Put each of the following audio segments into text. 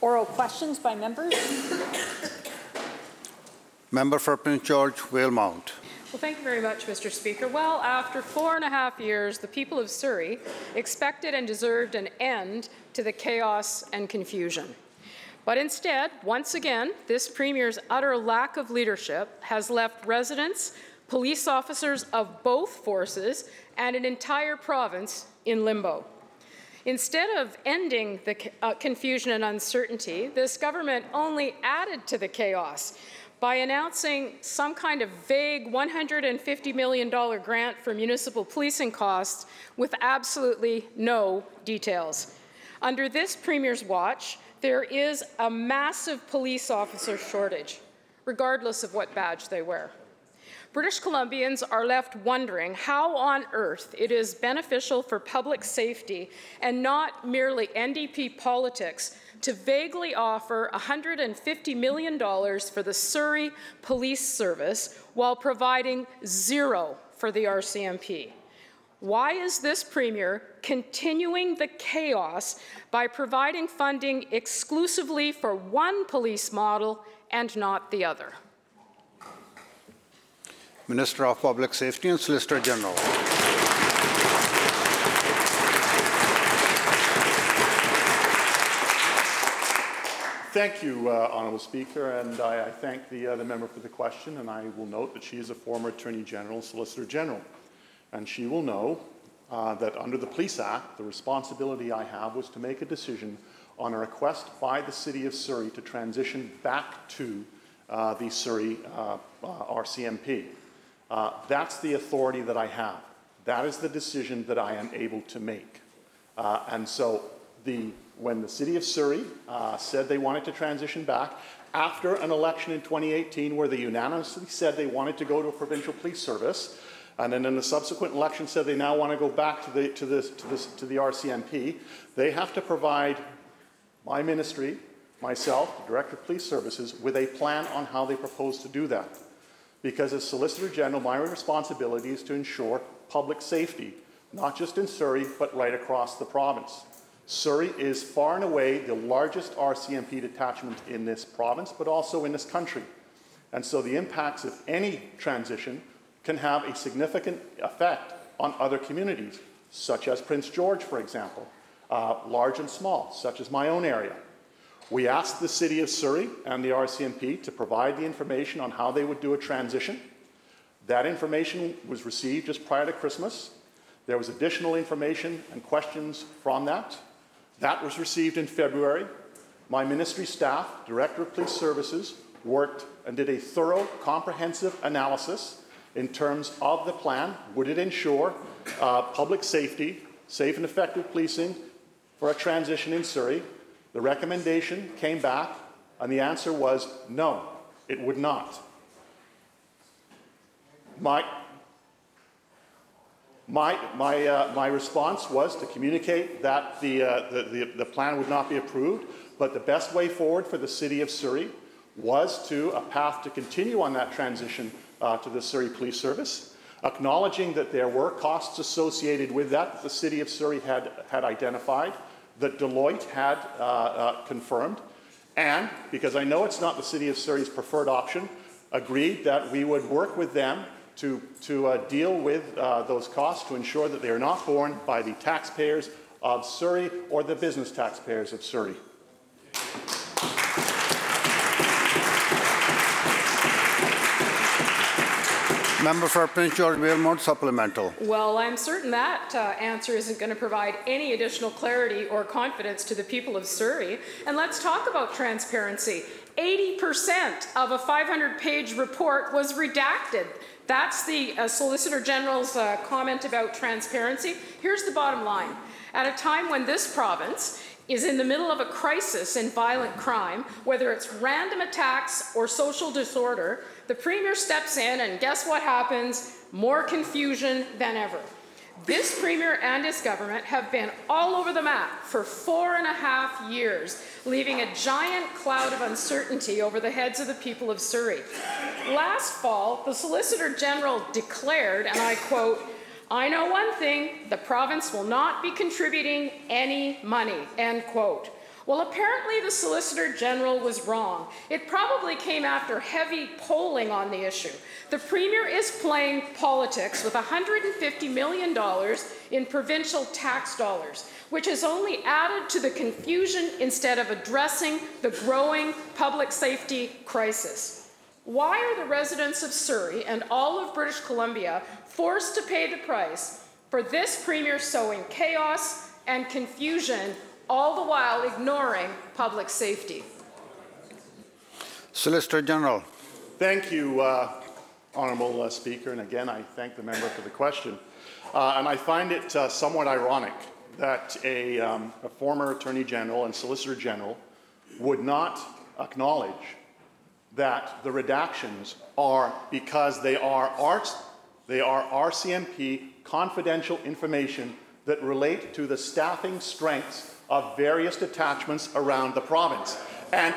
Oral questions by members? Member for Prince George, Valemount. Well, thank you very much, Mr. Speaker. Well, after four and a half years, the people of Surrey expected and deserved an end to the chaos and confusion. But instead, once again, this Premier's utter lack of leadership has left residents, police officers of both forces, and an entire province in limbo. Instead of ending the uh, confusion and uncertainty, this government only added to the chaos by announcing some kind of vague $150 million grant for municipal policing costs with absolutely no details. Under this Premier's watch, there is a massive police officer shortage, regardless of what badge they wear. British Columbians are left wondering how on earth it is beneficial for public safety and not merely NDP politics to vaguely offer $150 million for the Surrey Police Service while providing zero for the RCMP. Why is this Premier continuing the chaos by providing funding exclusively for one police model and not the other? Minister of Public Safety and Solicitor General. Thank you, uh, Honourable Speaker, and I, I thank the, uh, the member for the question, and I will note that she is a former Attorney General, and Solicitor General, and she will know uh, that under the Police Act, the responsibility I have was to make a decision on a request by the City of Surrey to transition back to uh, the Surrey uh, uh, that's the authority that I have. That is the decision that I am able to make. and so the when the city of Surrey uh, said they wanted to transition back after an election in 2018 where they unanimously said they wanted to go to a provincial police service, and then in the subsequent election said they now want to go back to the, to, this, to, this, to the RCMP, they have to provide my ministry, myself, the Director of Police Services, with a plan on how they propose to do that. Because as Solicitor General, my responsibility is to ensure public safety, not just in Surrey, but right across the province. Surrey is far and away the largest RCMP detachment in this province, but also in this country. And so the impacts of any transition can have a significant effect on other communities, such as Prince George, for example, uh, large and small, such as my own area. We asked the City of Surrey and the RCMP to provide the information on how they would do a transition. That information was received just prior to Christmas. There was additional information and questions from that. That was received in February. My ministry staff, Director of Police Services, worked and did a thorough, comprehensive analysis in terms of the plan. Would it ensure uh, public safety, safe and effective policing for a transition in Surrey? The recommendation came back, and the answer was no, it would not. My, my, my, uh, my response was to communicate that the, uh, the, the, the, plan would not be approved, but the best way forward for the City of Surrey was to a path to continue on that transition uh, to the Surrey Police Service, acknowledging that there were costs associated with that that the City of Surrey had, had identified, that Deloitte had uh, uh, confirmed, and because I know it's not the City of Surrey's preferred option, agreed that we would work with them to, to uh, deal with uh, those costs to ensure that they are not borne by the taxpayers of Surrey or the business taxpayers of Surrey. Member for Prince George Valemount supplemental. Well, I'm certain that uh, answer isn't going to provide any additional clarity or confidence to the people of Surrey. And let's talk about transparency. 80% of a 500 page report was redacted. That's the uh, Solicitor General's uh, comment about transparency. Here's the bottom line. At a time when this province is in the middle of a crisis in violent crime, whether it's random attacks or social disorder, the Premier steps in and guess what happens? More confusion than ever. This Premier and his government have been all over the map for four and a half years, leaving a giant cloud of uncertainty over the heads of the people of Surrey. Last fall, the Solicitor General declared, and I quote, I know one thing, the province will not be contributing any money, end quote. Well, apparently the Solicitor General was wrong. It probably came after heavy polling on the issue. The Premier is playing politics with $150 million in provincial tax dollars, which has only added to the confusion instead of addressing the growing public safety crisis. Why are the residents of Surrey and all of British Columbia forced to pay the price for this Premier sowing chaos and confusion, all the while ignoring public safety? Solicitor General. Thank you, uh, Honourable uh, Speaker, and again, I thank the member for the question. Uh, and I find it uh, somewhat ironic that a, um, a former Attorney General and Solicitor General would not acknowledge that the redactions are because they are arts, they are RCMP confidential information that relate to the staffing strengths of various detachments around the province. And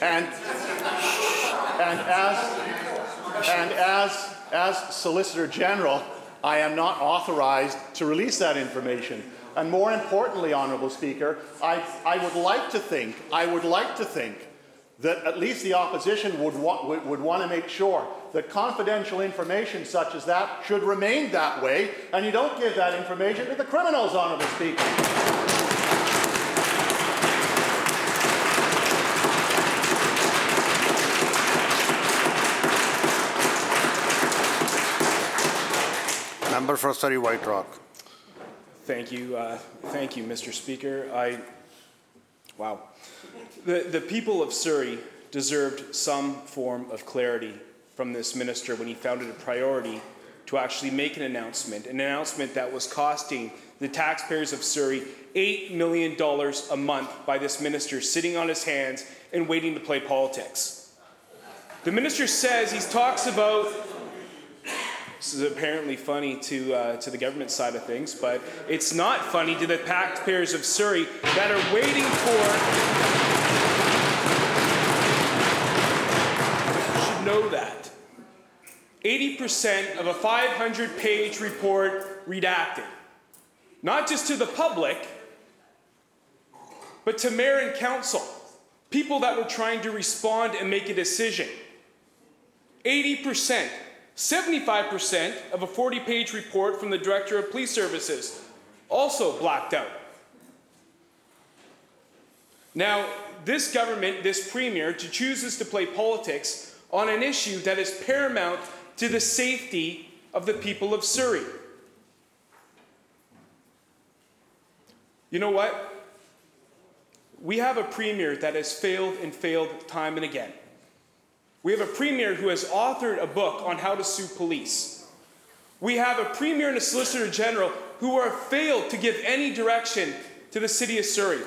and and as and as as Solicitor General, I am not authorized to release that information. And more importantly, Honourable Speaker, I, I would like to think, I would like to think that at least the opposition would, wa- would, would want to make sure that confidential information such as that should remain that way, and you don't give that information to the criminals, Honourable Speaker. Member for Surrey White Rock. Thank you, uh, thank you, Mr. Speaker. I, wow. The, the people of Surrey deserved some form of clarity from this minister when he found it a priority to actually make an announcement, an announcement that was costing the taxpayers of Surrey $8 million a month by this minister sitting on his hands and waiting to play politics. The minister says he talks about this is apparently funny to, uh, to the government side of things, but it's not funny to the taxpayers of Surrey that are waiting for. Should know that. 80% of a 500 page report redacted. Not just to the public, but to mayor and council, people that were trying to respond and make a decision. 80%. 75% of a 40 page report from the Director of Police Services, also blacked out. Now, this government, this premier, chooses to play politics on an issue that is paramount to the safety of the people of Surrey. You know what? We have a premier that has failed and failed time and again. We have a premier who has authored a book on how to sue police. We have a premier and a solicitor general who are failed to give any direction to the city of Surrey.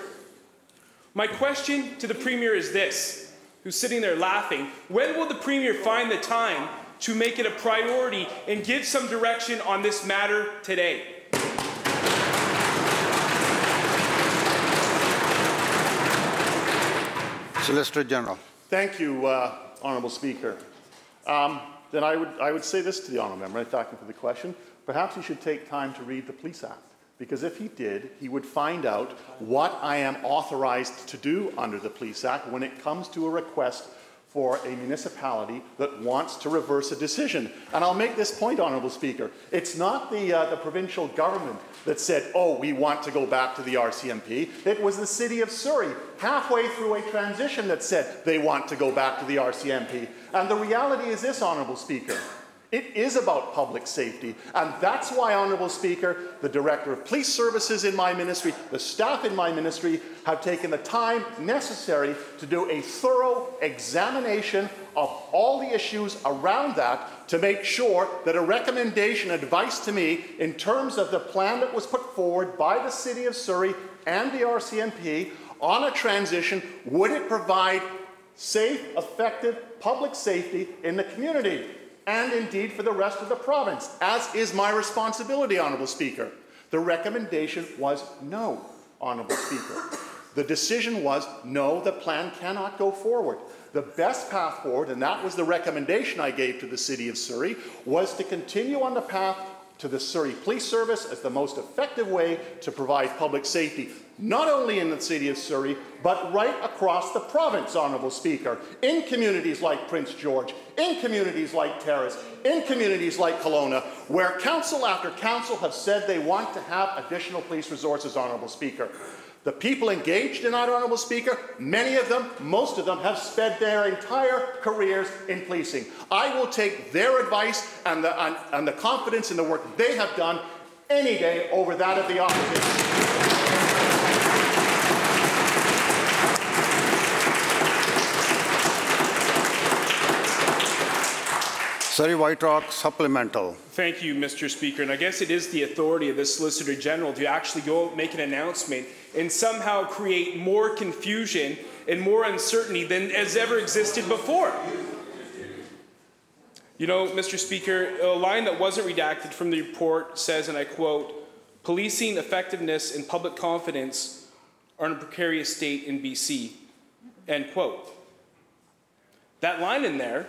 My question to the premier is this, who's sitting there laughing. When will the premier find the time to make it a priority and give some direction on this matter today? Solicitor General. Thank you, uh, Honourable Speaker. Um, then I would, I would say this to the Honourable Member, I thank him for the question. Perhaps he should take time to read the Police Act, because if he did, he would find out what I am authorized to do under the Police Act when it comes to a request for a municipality that wants to reverse a decision. And I'll make this point, Honourable Speaker. It's not the, uh, the provincial government that said, oh, we want to go back to the RCMP. It was the city of Surrey, halfway through a transition, that said they want to go back to the RCMP. And the reality is this, Honourable Speaker. It is about public safety. And that's why, Honourable Speaker, the Director of Police Services in my ministry, the staff in my ministry, have taken the time necessary to do a thorough examination of all the issues around that to make sure that a recommendation, advice to me in terms of the plan that was put forward by the City of Surrey and the RCMP on a transition, would it provide safe, effective public safety in the community? And indeed for the rest of the province, as is my responsibility, Honourable Speaker. The recommendation was no, Honourable Speaker. The decision was no, the plan cannot go forward. The best path forward, and that was the recommendation I gave to the City of Surrey, was to continue on the path to the Surrey Police Service as the most effective way to provide public safety. not only in the city of Surrey, but right across the province, Honourable Speaker, in communities like Prince George, in communities like Terrace, in communities like Kelowna, where council after council have said they want to have additional police resources, Honourable Speaker. The people engaged in that, Honourable Speaker, many of them, most of them, have spent their entire careers in policing. I will take their advice and the, and, and the confidence in the work they have done any day over that of the opposition. Surrey White Rock supplemental. Thank you, Mr. Speaker. And I guess it is the authority of the Solicitor General to actually go make an announcement and somehow create more confusion and more uncertainty than has ever existed before. You know, Mr. Speaker, a line that wasn't redacted from the report says, and I quote, policing effectiveness and public confidence are in a precarious state in BC, end quote. That line in there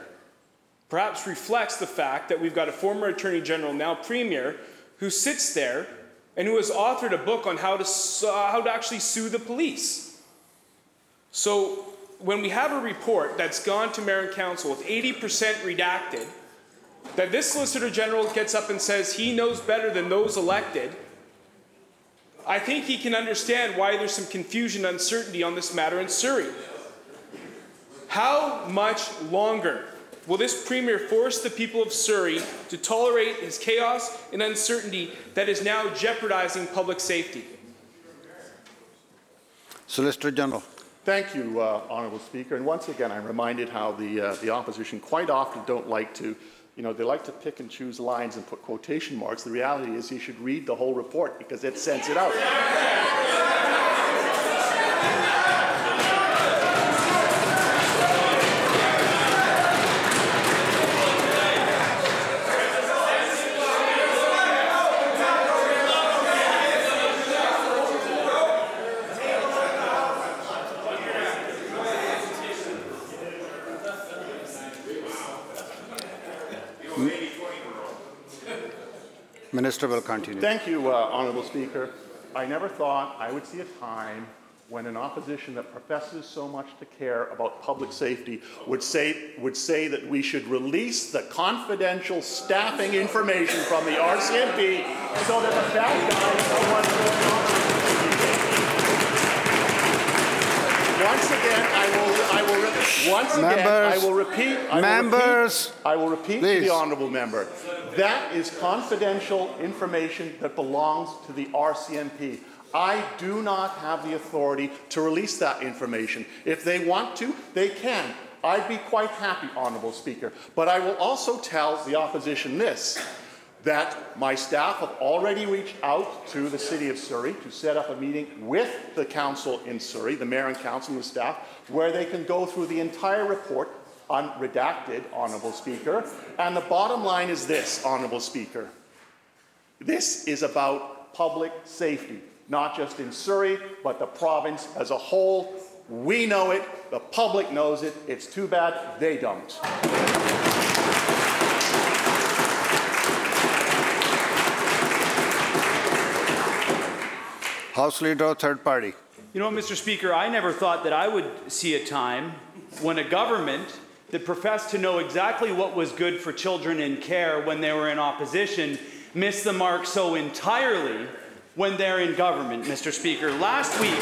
perhaps reflects the fact that we've got a former Attorney General, now Premier, who sits there and who has authored a book on how to, su- uh, how to actually sue the police. So when we have a report that's gone to Mayor and Council with 80% redacted, that this Solicitor General gets up and says he knows better than those elected, I think he can understand why there's some confusion and uncertainty on this matter in Surrey. How much longer will this Premier force the people of Surrey to tolerate his chaos and uncertainty that is now jeopardizing public safety? Solicitor General. Thank you, uh, Honourable Speaker. And once again, I'm reminded how the, uh, the opposition quite often don't like to, you know, they like to pick and choose lines and put quotation marks. The reality is you should read the whole report because it sends it out. Minister will continue. Thank you, uh, Honourable Speaker. I never thought I would see a time when an opposition that professes so much to care about public safety would say, would say that we should release the confidential staffing information from the RCMP so that the bad guys know what's going on. Once again, I will, I will, re- once again, I Members, will repeat. I will members, repeat, I will repeat to please. the honourable member. That is confidential information that belongs to the RCMP. I do not have the authority to release that information. If they want to, they can. I'd be quite happy, Honourable Speaker. But I will also tell the opposition this, that my staff have already reached out to the City of Surrey to set up a meeting with the council in Surrey, the mayor and council and the staff, where they can go through the entire report unredacted, Honourable Speaker. And the bottom line is this, Honourable Speaker. This is about public safety, not just in Surrey, but the province as a whole. We know it, the public knows it. It's too bad they don't. House Leader, third party. You know, Mr. Speaker, I never thought that I would see a time when a government that professed to know exactly what was good for children in care when they were in opposition missed the mark so entirely when they're in government, Mr. Speaker. Last week,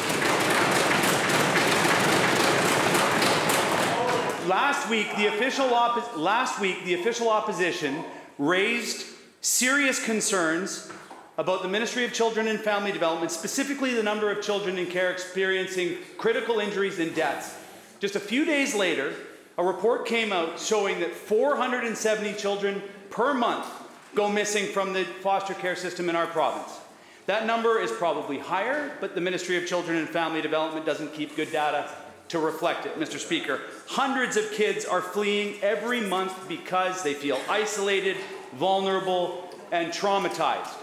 last week the official oppo- last week the official opposition raised serious concerns about the Ministry of Children and Family Development, specifically the number of children in care experiencing critical injuries and deaths. Just a few days later, a report came out showing that 470 children per month go missing from the foster care system in our province. That number is probably higher, but the Ministry of Children and Family Development doesn't keep good data to reflect it, Mr. Speaker. Hundreds of kids are fleeing every month because they feel isolated, vulnerable, and traumatized.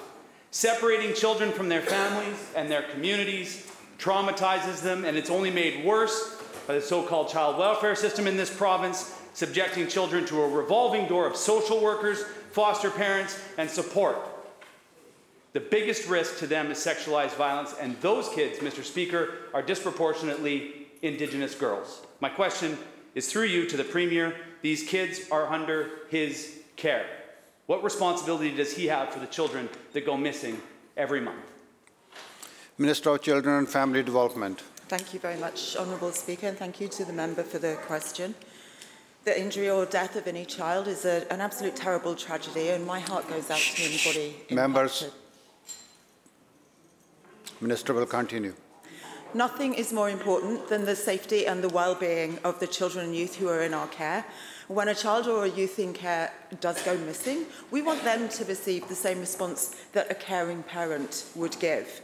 Separating children from their families and their communities traumatizes them, and it's only made worse by the so called child welfare system in this province, subjecting children to a revolving door of social workers, foster parents, and support. The biggest risk to them is sexualized violence, and those kids, Mr. Speaker, are disproportionately Indigenous girls. My question is through you to the Premier. These kids are under his care. What responsibility does he have for the children that go missing every month? Minister of Children and Family Development. Thank you very much, Honourable Speaker, and thank you to the member for the question. The injury or death of any child is a, an absolute terrible tragedy, and my heart goes out to anybody Members. impacted. Minister will continue. Nothing is more important than the safety and the well-being of the children and youth who are in our care. When a child or a youth in care does go missing, we want them to receive the same response that a caring parent would give.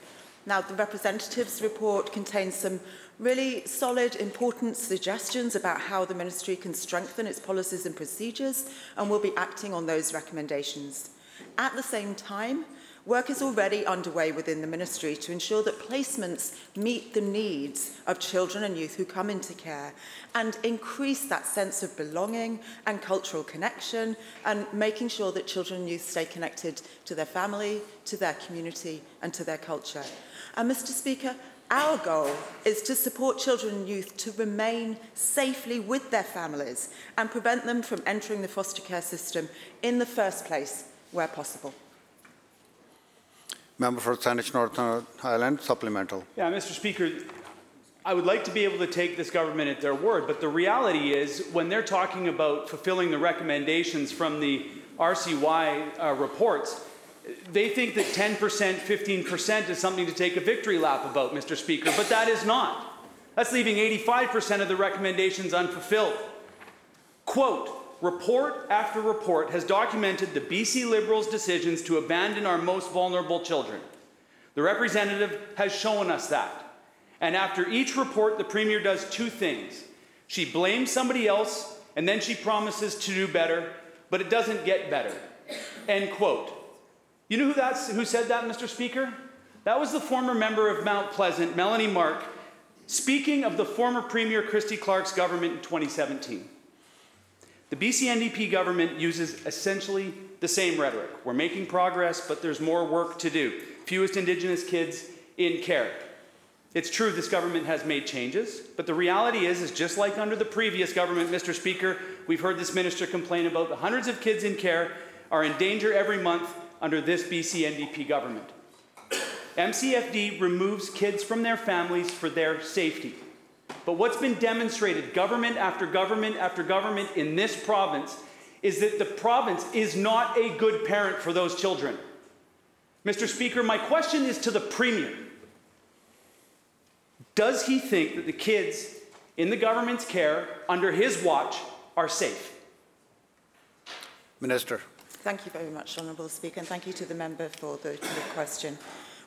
Now, the representative's report contains some really solid, important suggestions about how the ministry can strengthen its policies and procedures, and we'll be acting on those recommendations. At the same time, Work is already underway within the Ministry to ensure that placements meet the needs of children and youth who come into care and increase that sense of belonging and cultural connection and making sure that children and youth stay connected to their family, to their community and to their culture. And Mr Speaker, our goal is to support children and youth to remain safely with their families and prevent them from entering the foster care system in the first place where possible. Member for Saanich Northern Ireland, supplemental. Yeah, Mr. Speaker, I would like to be able to take this government at their word, but the reality is when they're talking about fulfilling the recommendations from the RCY uh, reports, they think that 10%, 15% is something to take a victory lap about, Mr. Speaker, but that is not. That's leaving 85% of the recommendations unfulfilled. Quote, report after report has documented the BC Liberals' decisions to abandon our most vulnerable children. The representative has shown us that. And after each report, the Premier does two things. She blames somebody else, and then she promises to do better, but it doesn't get better. End quote. You know who, that's, who said that, Mr. Speaker? That was the former member of Mount Pleasant, Melanie Mark, speaking of the former Premier Christy Clark's government in 2017. The BC NDP government uses essentially the same rhetoric. We're making progress, but there's more work to do. Fewest Indigenous kids in care. It's true this government has made changes, but the reality is, is just like under the previous government, Mr. Speaker, we've heard this minister complain about the hundreds of kids in care are in danger every month under this BC NDP government. MCFD removes kids from their families for their safety. But what's been demonstrated, government after government after government in this province, is that the province is not a good parent for those children. Mr. Speaker, my question is to the Premier. Does he think that the kids in the government's care under his watch are safe? Minister. Thank you very much, Honourable Speaker, and thank you to the member for the, the question.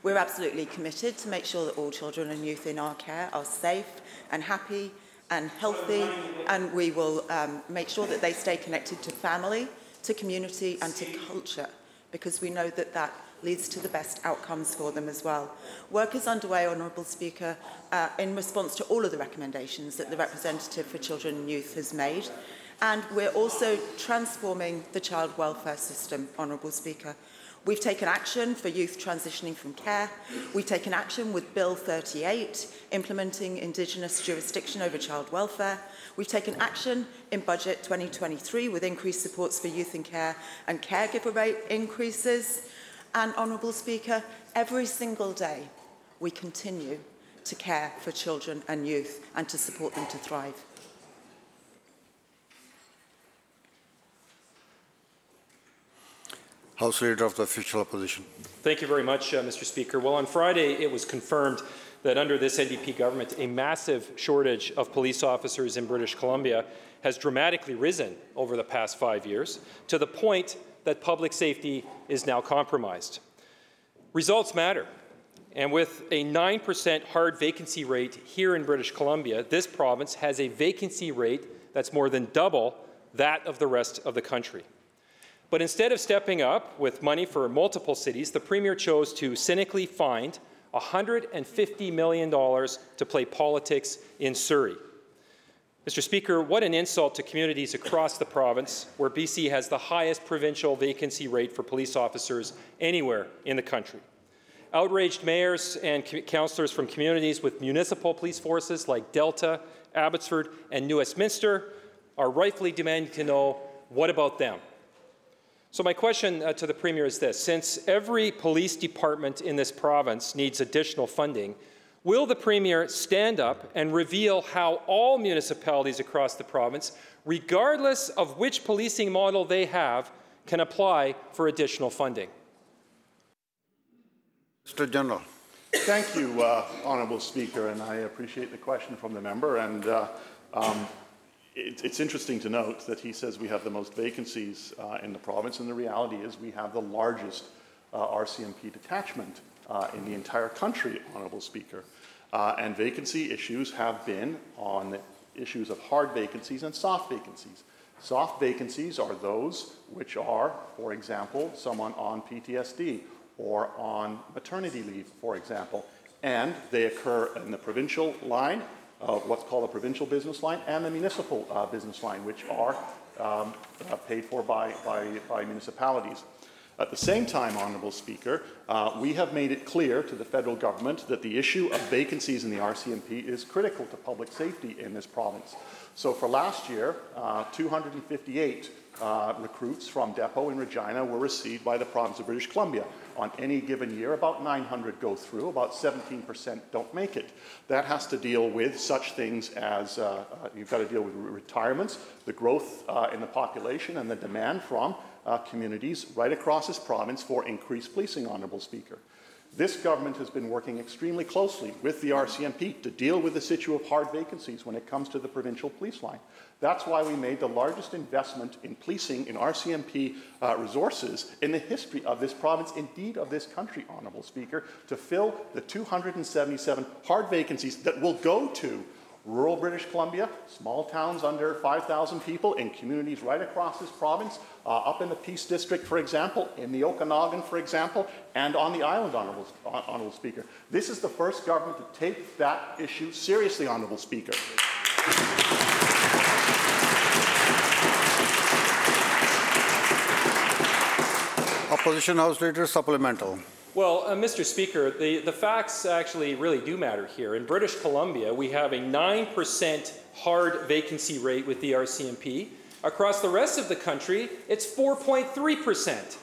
We're absolutely committed to make sure that all children and youth in our care are safe and happy and healthy, and we will um, make sure that they stay connected to family, to community, and to culture, because we know that that leads to the best outcomes for them as well. Work is underway, Honourable Speaker, uh, in response to all of the recommendations that the representative for children and youth has made. And we're also transforming the child welfare system, Honourable Speaker. We've taken action for youth transitioning from care. We've taken action with Bill 38, implementing Indigenous jurisdiction over child welfare. We've taken action in Budget 2023 with increased supports for youth in care and caregiver rate increases. And, Honourable Speaker, every single day we continue to care for children and youth and to support them to thrive. House Leader of the Official Opposition. Thank you very much, uh, Mr. Speaker. Well, on Friday, it was confirmed that under this NDP government, a massive shortage of police officers in British Columbia has dramatically risen over the past five years to the point that public safety is now compromised. Results matter. And with a 9% hard vacancy rate here in British Columbia, this province has a vacancy rate that's more than double that of the rest of the country. But instead of stepping up with money for multiple cities, the Premier chose to cynically find $150 million to play politics in Surrey. Mr. Speaker, what an insult to communities across the province where BC has the highest provincial vacancy rate for police officers anywhere in the country. Outraged mayors and co- councillors from communities with municipal police forces like Delta, Abbotsford, and New Westminster are rightfully demanding to know what about them? So, my question uh, to the Premier is this Since every police department in this province needs additional funding, will the Premier stand up and reveal how all municipalities across the province, regardless of which policing model they have, can apply for additional funding? Mr. General. Thank you, uh, Honourable Speaker, and I appreciate the question from the member. And uh, um, it, it's interesting to note that he says we have the most vacancies uh, in the province, and the reality is we have the largest uh, RCMP detachment uh, in the entire country, Honourable Speaker. Uh, and vacancy issues have been on issues of hard vacancies and soft vacancies. Soft vacancies are those which are, for example, someone on PTSD or on maternity leave, for example, and they occur in the provincial line, what's called a provincial business line, and the municipal uh, business line, which are um, uh, paid for by, by, by municipalities. At the same time, Honourable Speaker, uh, we have made it clear to the federal government that the issue of vacancies in the RCMP is critical to public safety in this province. So for last year, uh, 258 uh, recruits from Depot in Regina were received by the province of British Columbia. On any given year, about 900 go through, about 17% don't make it. That has to deal with such things as uh, uh, you've got to deal with re- retirements, the growth uh, in the population, and the demand from uh, communities right across this province for increased policing, Honourable Speaker. This government has been working extremely closely with the RCMP to deal with this issue of hard vacancies when it comes to the provincial police line. That's why we made the largest investment in policing in RCMP uh, resources in the history of this province, indeed of this country, Honourable Speaker, to fill the 277 hard vacancies that will go to rural British Columbia, small towns under 5,000 people in communities right across this province, uh, up in the Peace District, for example, in the Okanagan, for example, and on the island, Honourable, Honourable Speaker. This is the first government to take that issue seriously, Honourable Speaker. Opposition House Leader supplemental. Well, uh, Mr. Speaker, the, the facts actually really do matter here. In British Columbia, we have a 9% hard vacancy rate with the RCMP. Across the rest of the country, it's 4.3%.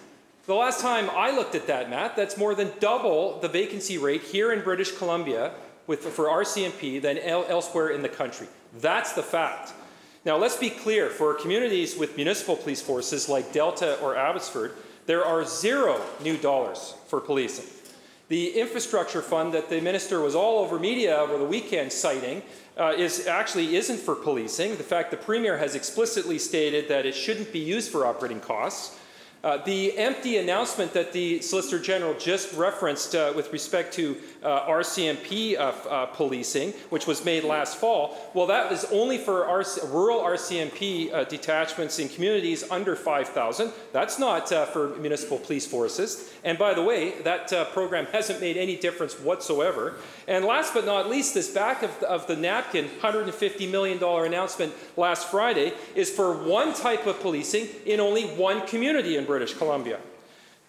The last time I looked at that math, that's more than double the vacancy rate here in British Columbia with, for RCMP than el- elsewhere in the country. That's the fact. Now, let's be clear for communities with municipal police forces like Delta or Abbotsford, there are zero new dollars for policing. The infrastructure fund that the minister was all over media over the weekend citing uh, is actually isn't for policing. The fact the premier has explicitly stated that it shouldn't be used for operating costs. Uh, the empty announcement that the Solicitor General just referenced uh, with respect to uh, RCMP uh, uh, policing, which was made last fall, well, that is only for RC rural RCMP detachments in communities under 5,000. That's not for municipal police forces. And by the way, that program hasn't made any difference whatsoever. And last but not least, this back of the, of the napkin $150 million announcement last Friday is for one type of policing in only one community in British Columbia.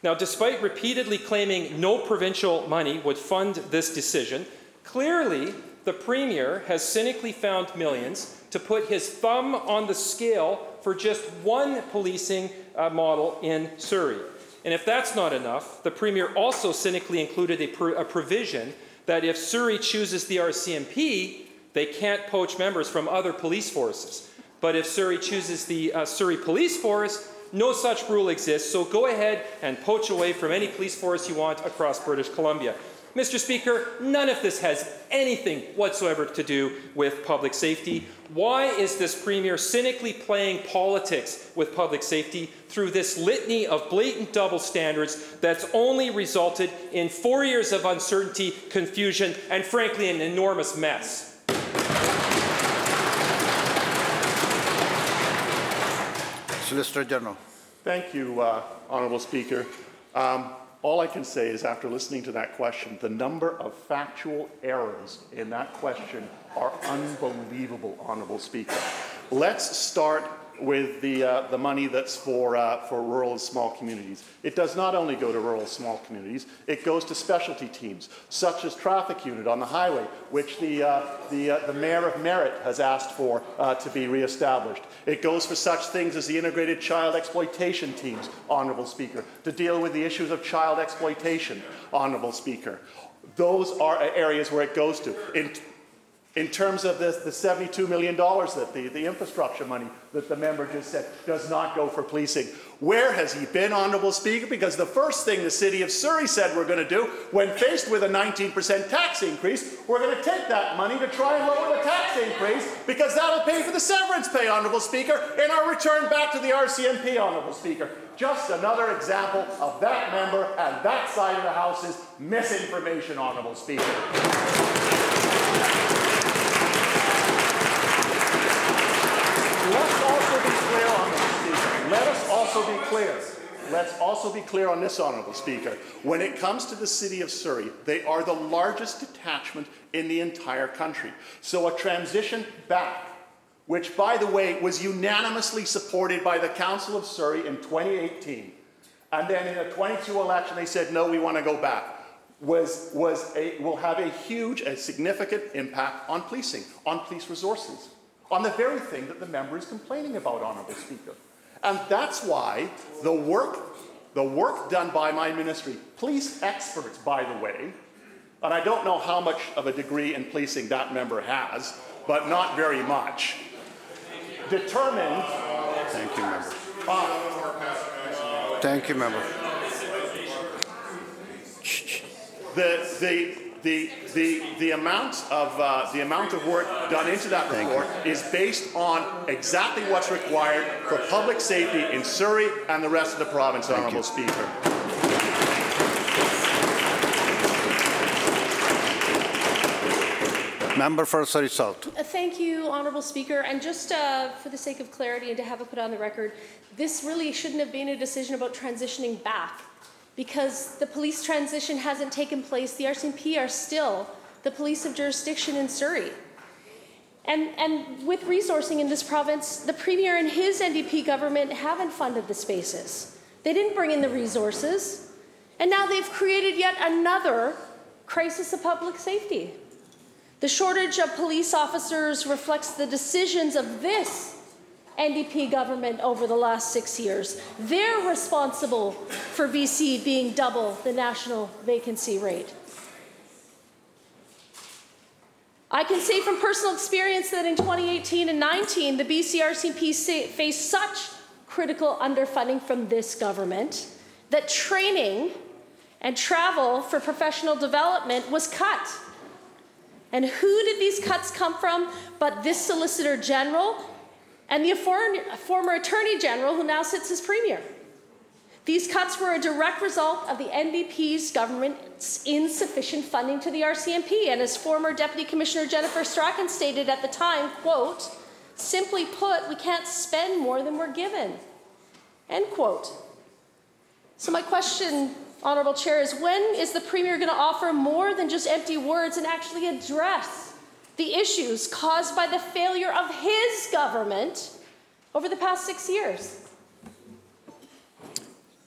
Now, despite repeatedly claiming no provincial money would fund this decision, clearly the Premier has cynically found millions to put his thumb on the scale for just one policing uh, model in Surrey. And if that's not enough, the Premier also cynically included a, pr- a provision that if Surrey chooses the RCMP, they can't poach members from other police forces. But if Surrey chooses the uh, Surrey Police Force, no such rule exists, so go ahead and poach away from any police force you want across British Columbia. Mr. Speaker, none of this has anything whatsoever to do with public safety. Why is this Premier cynically playing politics with public safety through this litany of blatant double standards that's only resulted in four years of uncertainty, confusion, and frankly, an enormous mess? Solicitor General. Thank you, uh, Honourable Speaker. Um, all I can say is after listening to that question, the number of factual errors in that question are unbelievable, Honourable Speaker. Let's start with the, uh, the money that's for, uh, for rural and small communities. It does not only go to rural and small communities, it goes to specialty teams, such as traffic unit on the highway, which the, uh, the, uh, the mayor of Merritt has asked for uh, to be reestablished. It goes for such things as the integrated child exploitation teams, Honourable Speaker, to deal with the issues of child exploitation, Honourable Speaker. Those are areas where it goes to. In, in terms of the, the $72 million that the, the infrastructure money that the member just said does not go for policing. Where has he been, Honourable Speaker? Because the first thing the City of Surrey said we're going to do when faced with a 19% tax increase, we're going to take that money to try and lower the tax increase because that'll pay for the severance pay, Honourable Speaker, in our return back to the RCMP, Honourable Speaker. Just another example of that member and that side of the House's misinformation, Honourable Speaker. Let's also be clear on this, Speaker. Let us also be clear. Let's also be clear on this, Honourable Speaker. When it comes to the City of Surrey, they are the largest detachment in the entire country. So a transition back, which, by the way, was unanimously supported by the Council of Surrey in 2018, and then in a 22 election they said, no, we want to go back, was, was a, will have a huge, a significant impact on policing, on police resources on the very thing that the member is complaining about, Honourable Speaker. And that's why the work, the work done by my ministry, police experts, by the way, and I don't know how much of a degree in policing that member has, but not very much, determined. Thank you, member. Uh, Thank you, member. the, the, the, the, the amount of uh, the amount of work done into that report is based on exactly what's required for public safety in Surrey and the rest of the province, Honourable you. Speaker. Member for Surrey South. Thank you, Honourable Speaker. And just uh, for the sake of clarity and to have it put on the record, this really shouldn't have been a decision about transitioning back because the police transition hasn't taken place. The RCMP are still the police of jurisdiction in Surrey. And, and with resourcing in this province, the Premier and his NDP government haven't funded the spaces. They didn't bring in the resources. And now they've created yet another crisis of public safety. The shortage of police officers reflects the decisions of this NDP government over the last six years. They're responsible for BC being double the national vacancy rate. I can say from personal experience that in 2018 and 19, the BC RCMP faced such critical underfunding from this government that training and travel for professional development was cut. And who did these cuts come from but this Solicitor General and the former, Attorney General who now sits as Premier? These cuts were a direct result of the NDP's government's insufficient funding to the RCMP. And as former Deputy Commissioner Jennifer Strachan stated at the time, quote, simply put, we can't spend more than we're given, end quote. So my question, Honourable Chair, is when is the Premier going to offer more than just empty words and actually address the issues caused by the failure of his government over the past six years?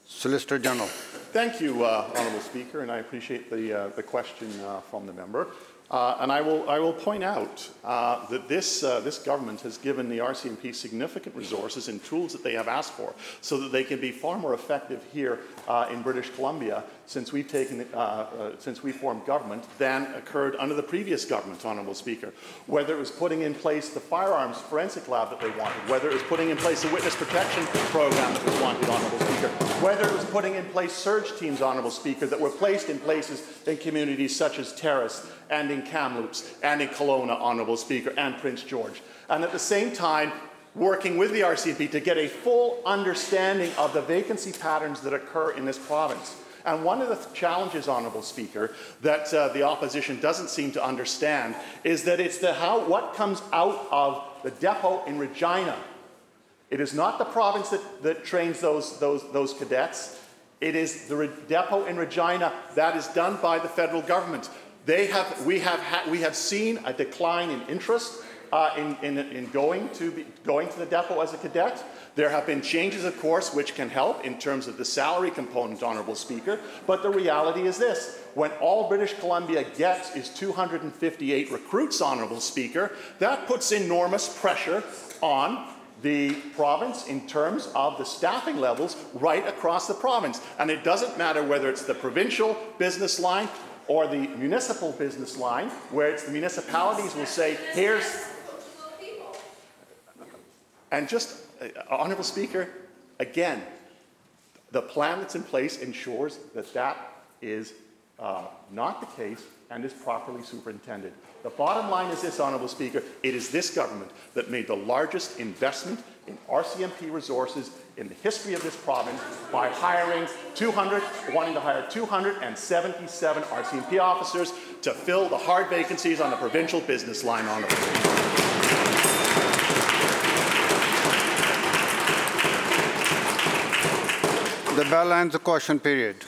Solicitor General. Thank you, uh, Honourable Speaker, and I appreciate the, uh, the question uh, from the member. Uh, and I will, I will point out uh, that this, uh, this government has given the RCMP significant resources and tools that they have asked for so that they can be far more effective here uh, in British Columbia since we've taken, uh, uh, since we formed government than occurred under the previous government, Honourable Speaker. Whether it was putting in place the firearms forensic lab that they wanted, whether it was putting in place the witness protection program that was wanted, Honourable Speaker, whether it was putting in place surge teams, Honourable Speaker, that were placed in places in communities such as Terrace and in Kamloops and in Kelowna, Honourable Speaker, and Prince George. And at the same time, working with the RCMP to get a full understanding of the vacancy patterns that occur in this province. And one of the challenges, Honourable Speaker, that uh, the opposition doesn't seem to understand is that it's the how, what comes out of the depot in Regina. It is not the province that, that trains those, those, those cadets. It is the re- depot in Regina that is done by the federal government. They have, we have, ha- we have seen a decline in interest uh, in, in, in going, to be, going to the depot as a cadet. There have been changes, of course, which can help in terms of the salary component, Honourable Speaker, but the reality is this. When all British Columbia gets is 258 recruits, Honourable Speaker, that puts enormous pressure on the province in terms of the staffing levels right across the province. And it doesn't matter whether it's the provincial business line or the municipal business line, where it's the municipalities will say, here's. And just, uh, Honourable Speaker, again, the plan that's in place ensures that that is uh, not the case and is properly superintended. The bottom line is this, Honourable Speaker, it is this government that made the largest investment in RCMP resources in the history of this province by hiring 200, wanting to hire 277 RCMP officers to fill the hard vacancies on the provincial business line, Honourable Speaker. The ends the question period.